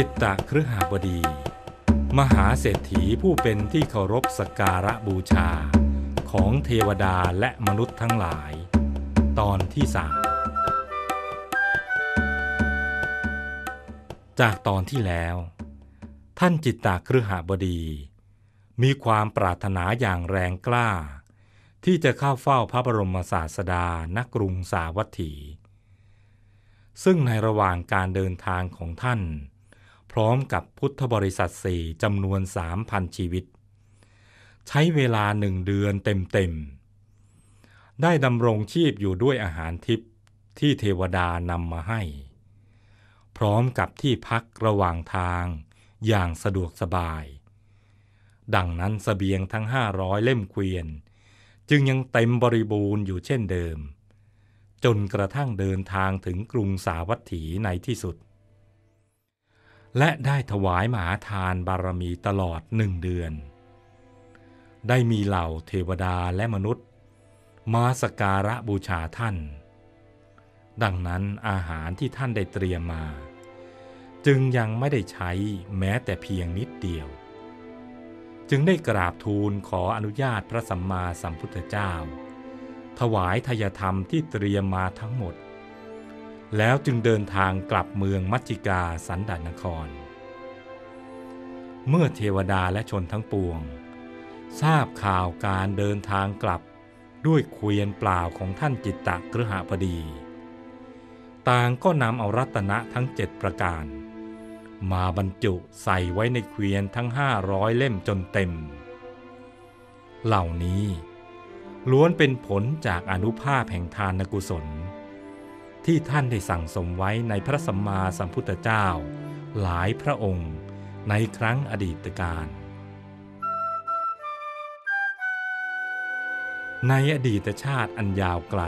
จิตตะครหาบดี มหาเศรษฐีผู้เป็นที่เคารพสกการะบูชา ของเทวดาและมนุษย์ทั้งหลาย ตอนที่สามจากตอนที่แล้ว ท่านจิตตะครหบดี มีความปรารถนาอย่างแรงกล้า ที่จะเข้าเฝ้าพระบรมศาสดาณกรุงสาวัตถี ซึ่งในระหว่างการเดินทางของท่าน พร้อมกับพุทธบริษัทสี่จำนวนสามพันชีวิต ใช้เวลาหนึ่งเดือนเต็มๆ ได้ดำรงชีพอยู่ด้วยอาหารทิพย์ที่เทวดานำมาให้ พร้อมกับที่พักระหว่างทางอย่างสะดวกสบาย ดังนั้นสเสบียงทั้งห้าร้อยเล่มเกวียน จึงยังเต็มบริบูรณ์อยู่เช่นเดิม จนกระทั่งเดินทางถึงกรุงสาวัตถีในที่สุด และได้ถวายมหาทานบารมีตลอดหนึ่งเดือน ได้มีเหล่าเทวดาและมนุษย์ มาสการะบูชาท่าน ดังนั้นอาหารที่ท่านได้เตรียมมา จึงยังไม่ได้ใช้แม้แต่เพียงนิดเดียว จึงได้กราบทูลขออนุญาตพระสัมมาสัมพุทธเจ้า ถวายทายธรรมที่เตรียมมาทั้งหมด แล้วจึงเดินทางกลับเมืองมัจจิกาสันดานคร เมื่อเทวดาและชนทั้งปวง ทราบข่าวการเดินทางกลับด้วยเกวียนเปล่าของท่านจิตตะกฤหบดี ต่างก็นำเอารัตนะทั้งเจ็ดประการ มาบรรจุใส่ไว้ในเกวียนทั้งห้าร้อยเล่มจนเต็ม เหล่านี้ล้วนเป็นผลจากอนุภาพแห่งทานกุศล ที่ท่านได้สั่งสมไว้ในพระสัมมาสัมพุทธเจ้า หลายพระองค์ในครั้งอดีตการ ในอดีตชาติอันยาวไกล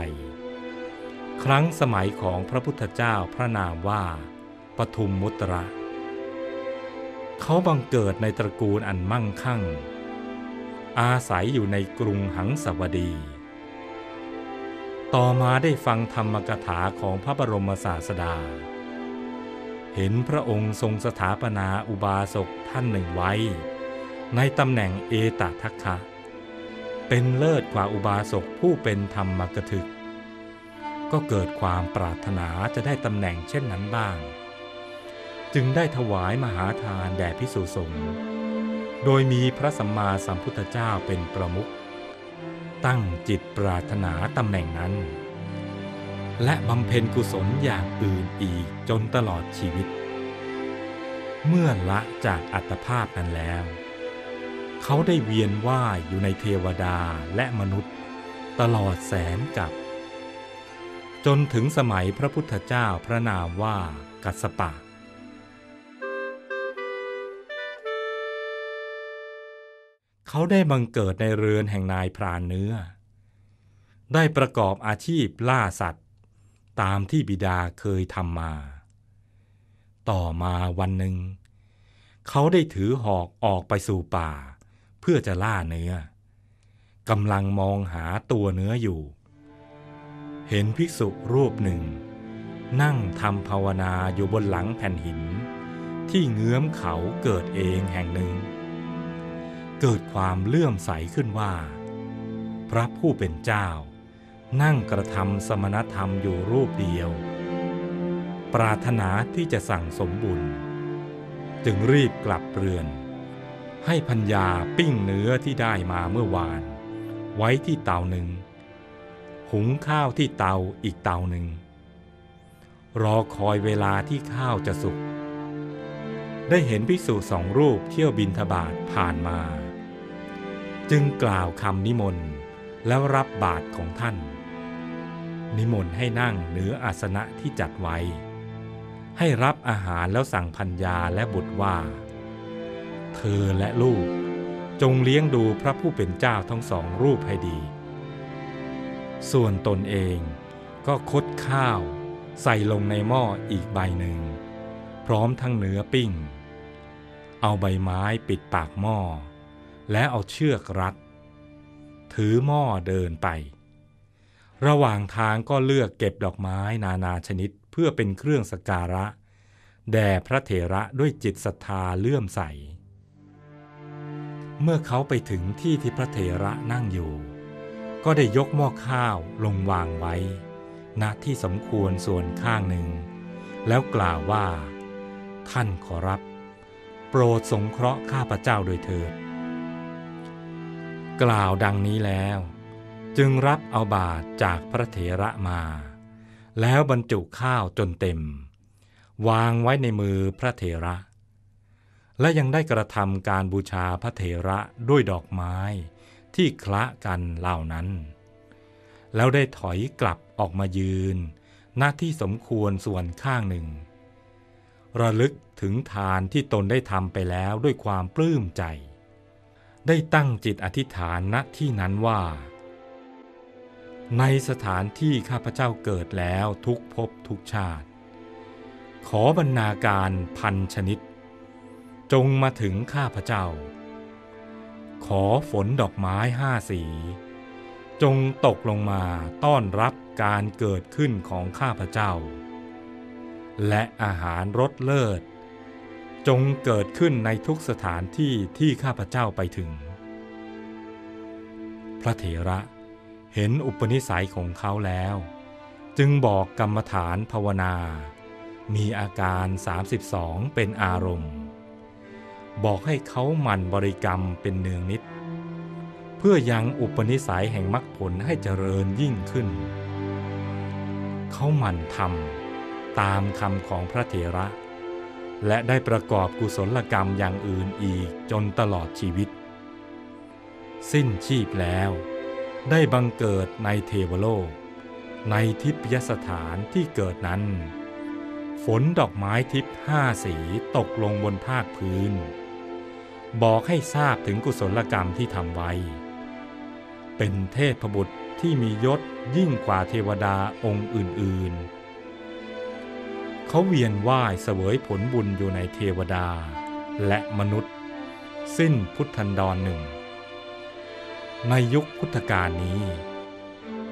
ครั้งสมัยของพระพุทธเจ้าพระนามว่าปทุมมุตระ เขาบังเกิดในตระกูลอันมั่งคั่ง อาศัยอยู่ในกรุงหังสวดี ต่อมาได้ฟังธรรมกถาของพระบรมศาสดา เห็นพระองค์ทรงสถาปนาอุบาสกท่านหนึ่งไว้ ในตำแหน่งเอตทัคคะ เป็นเลิศกว่าอุบาสกผู้เป็นธรรมกถึก ก็เกิดความปรารถนาจะได้ตำแหน่งเช่นนั้นบ้าง จึงได้ถวายมหาทานแด่พิสุสงฆ์โดยมีพระสัมมาสัมพุทธเจ้าเป็นประมุข ตั้งจิตปรารถนาตำแหน่งนั้น และบำเพ็ญกุศลอย่างอื่นอีกจนตลอดชีวิต เมื่อละจากอัตภาพนั้นแล้ว เขาได้เวียนว่ายอยู่ในเทวดาและมนุษย์ตลอดแสนกับจนถึงสมัยพระพุทธเจ้าพระนามว่ากัสสปะ เขาได้บังเกิดในเรือนแห่งนายพรานเนื้อ ได้ประกอบอาชีพล่าสัตว์ ตามที่บิดาเคยทำมา ต่อมาวันหนึ่ง เขาได้ถือหอกออกไปสู่ป่า เพื่อจะล่าเนื้อกำลังมองหาตัวเนื้ออยู่ เห็นภิกษุรูปหนึ่ง นั่งทำภาวนาอยู่บนหลังแผ่นหิน ที่เงื้อมเขาเกิดเองแห่งหนึ่ง เกิดความเลื่อมใสขึ้นว่า พระผู้เป็นเจ้า นั่งกระทำสมณธรรมอยู่รูปเดียว ปรารถนาที่จะสั่งสมบุญ จึงรีบกลับเรือน ให้พัญญาปิ้งเนื้อที่ได้มาเมื่อวาน ไว้ที่เตาหนึ่ง หุงข้าวที่เตาอีกเตาหนึ่ง รอคอยเวลาที่ข้าวจะสุกได้เห็นภิกษุสองรูปเที่ยวบินทบาทผ่านมา จึงกล่าวคำนิมนต์แล้วรับบาทของท่าน นิมนต์ให้นั่งเหนืออาสนะที่จัดไว้ ให้รับอาหารแล้วสั่งพัญญาและบุตรว่า เธอและลูกจงเลี้ยงดูพระผู้เป็นเจ้าทั้งสองรูปให้ดี ส่วนตนเองก็คดข้าวใส่ลงในหม้ออีกใบหนึ่ง พร้อมทั้งเนื้อปิ้ง เอาใบไม้ปิดปากหม้อ และเอาเชือกรัด ถือหม้อเดินไป ระหว่างทางก็เลือกเก็บดอกไม้นานาชนิดเพื่อเป็นเครื่องสกการะ แด่พระเถระด้วยจิตศรัทธาเลื่อมใส เมื่อเขาไปถึงที่ที่พระเถระนั่งอยู่ ก็ได้ยกหม้อข้าวลงวางไว้ ณที่สมควรส่วนข้างหนึ่ง แล้วกล่าวว่า ท่านขอรับ โปรดสงเคราะห์ข้าพเจ้าโดยเถิด กล่าวดังนี้แล้ว จึงรับเอาบาตรจากพระเถระมา แล้วบรรจุข้าวจนเต็ม วางไว้ในมือพระเถระ และยังได้กระทำการบูชาพระเถระด้วยดอกไม้ที่คละกันเหล่านั้น แล้วได้ถอยกลับออกมายืน หน้าที่สมควรส่วนข้างหนึ่ง ระลึกถึงทานที่ตนได้ทำไปแล้วด้วยความปลื้มใจ ได้ตั้งจิตอธิษฐานณที่นั้นว่า ในสถานที่ข้าพเจ้าเกิดแล้วทุกภพทุกชาติ ขอบรรณาการพันชนิด จงมาถึงข้าพเจ้า ขอฝนดอกไม้ห้าสี จงตกลงมาต้อนรับการเกิดขึ้นของข้าพเจ้า และอาหารรสเลิศ จงเกิดขึ้นในทุกสถานที่ที่ข้าพเจ้าไปถึง พระเถระเห็นอุปนิสัยของเขาแล้ว จึงบอกกรรมฐานภาวนา มีอาการ 32 เป็นอารมณ์ บอกให้เขาหมั่นบริกรรมเป็นเนืองนิด เพื่อยังอุปนิสัยแห่งมรรคผลให้เจริญยิ่งขึ้น เขาหมั่นทำตามคำของพระเถระ และได้ประกอบกุศลกรรมอย่างอื่นอีกจนตลอดชีวิต สิ้นชีพแล้ว ได้บังเกิดในเทวโลก ในทิพยสถานที่เกิดนั้น ฝนดอกไม้ทิพห้าสีตกลงบนภาคพื้น บอกให้ทราบถึงกุศลกรรมที่ทำไว้ เป็นเทพบุตรที่มียศยิ่งกว่าเทวดาองค์อื่นๆ เขาเวียนว่ายเสวยผลบุญอยู่ในเทวดา และมนุษย์ สิ้นพุทธันดรหนึ่ง ในยุคพุทธกาลนี้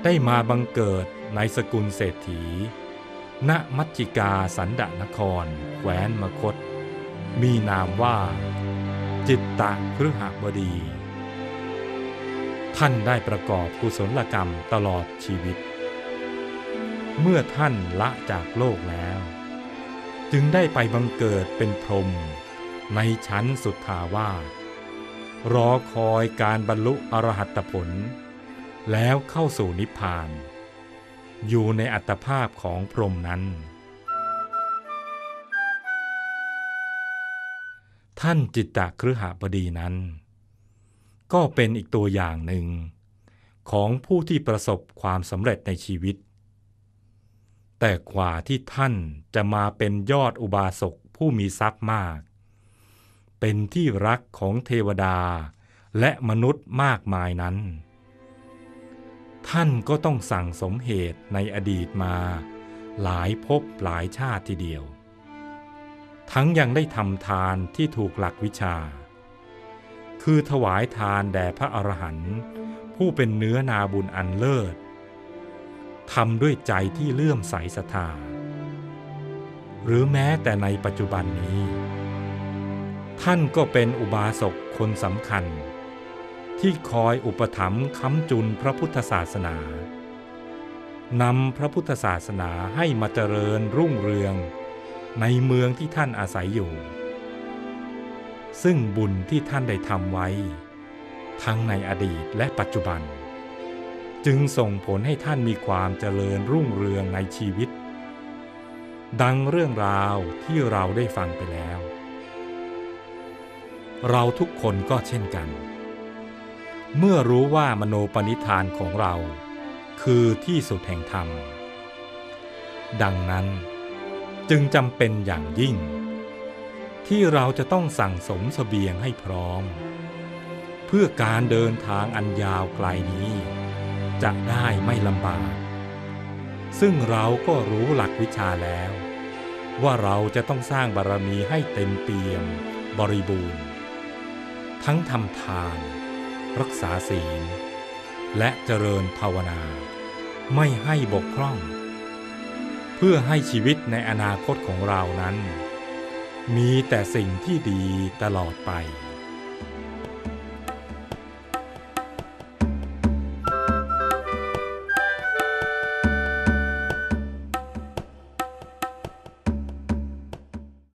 ได้มาบังเกิดในสกุลเศรษฐี ณ มัจจิกาสันดนคร แคว้นมคต มีนามว่า จิตตะครหบดี ท่านได้ประกอบกุศลกรรมตลอดชีวิตเมื่อท่านละจากโลกแล้ว จึงได้ไปบังเกิดเป็นพรหมในชั้นสุทาวาสรอคอยการบรรลุอรหัตผล แล้วเข้าสู่นิพพาน อยู่ในอัตภาพของพรหมนั้น ท่านจิตตะครหบดีนั้น ก็เป็นอีกตัวอย่างหนึ่ง ของผู้ที่ประสบความสำเร็จในชีวิต แต่กว่าที่ท่านจะมาเป็นยอดอุบาสกผู้มีทรัพย์มาก เป็นที่รักของเทวดาและมนุษย์มากมายนั้น ท่านก็ต้องสั่งสมเหตุในอดีตมา หลายภพหลายชาติทีเดียว ทั้งยังได้ทำทานที่ถูกหลักวิชา คือถวายทานแด่พระอรหันต์ผู้เป็นเนื้อนาบุญอันเลิศ ทำด้วยใจที่เลื่อมใสศรัทธา หรือแม้แต่ในปัจจุบันนี้ ท่านก็เป็นอุบาสกคนสำคัญ ที่คอยอุปถัมภ์ค้ำจุนพระพุทธศาสนานำพระพุทธศาสนาให้มาเจริญรุ่งเรืองในเมืองที่ท่านอาศัยอยู่ ซึ่งบุญที่ท่านได้ทำไว้ ทั้งในอดีตและปัจจุบัน จึงส่งผลให้ท่านมีความเจริญรุ่งเรืองในชีวิต ดังเรื่องราวที่เราได้ฟังไปแล้ว เราทุกคนก็เช่นกัน เมื่อรู้ว่ามโนปณิธานของเรา คือที่สุดแห่งธรรม ดังนั้นจึงจำเป็นอย่างยิ่ง ที่เราจะต้องสั่งสมสเสบียงให้พร้อม เพื่อการเดินทางอันยาวไกลนี้ จะได้ไม่ลำบาก ซึ่งเราก็รู้หลักวิชาแล้ว ว่าเราจะต้องสร้างบารรมีให้เต็มเปี่ยม บริบูรณ์ ทั้งทำทาน รักษาศีล และเจริญภาวนา ไม่ให้บกพร่อง เพื่อให้ชีวิตในอนาคตของเรานั้น มีแต่สิ่งที่ดีตลอดไป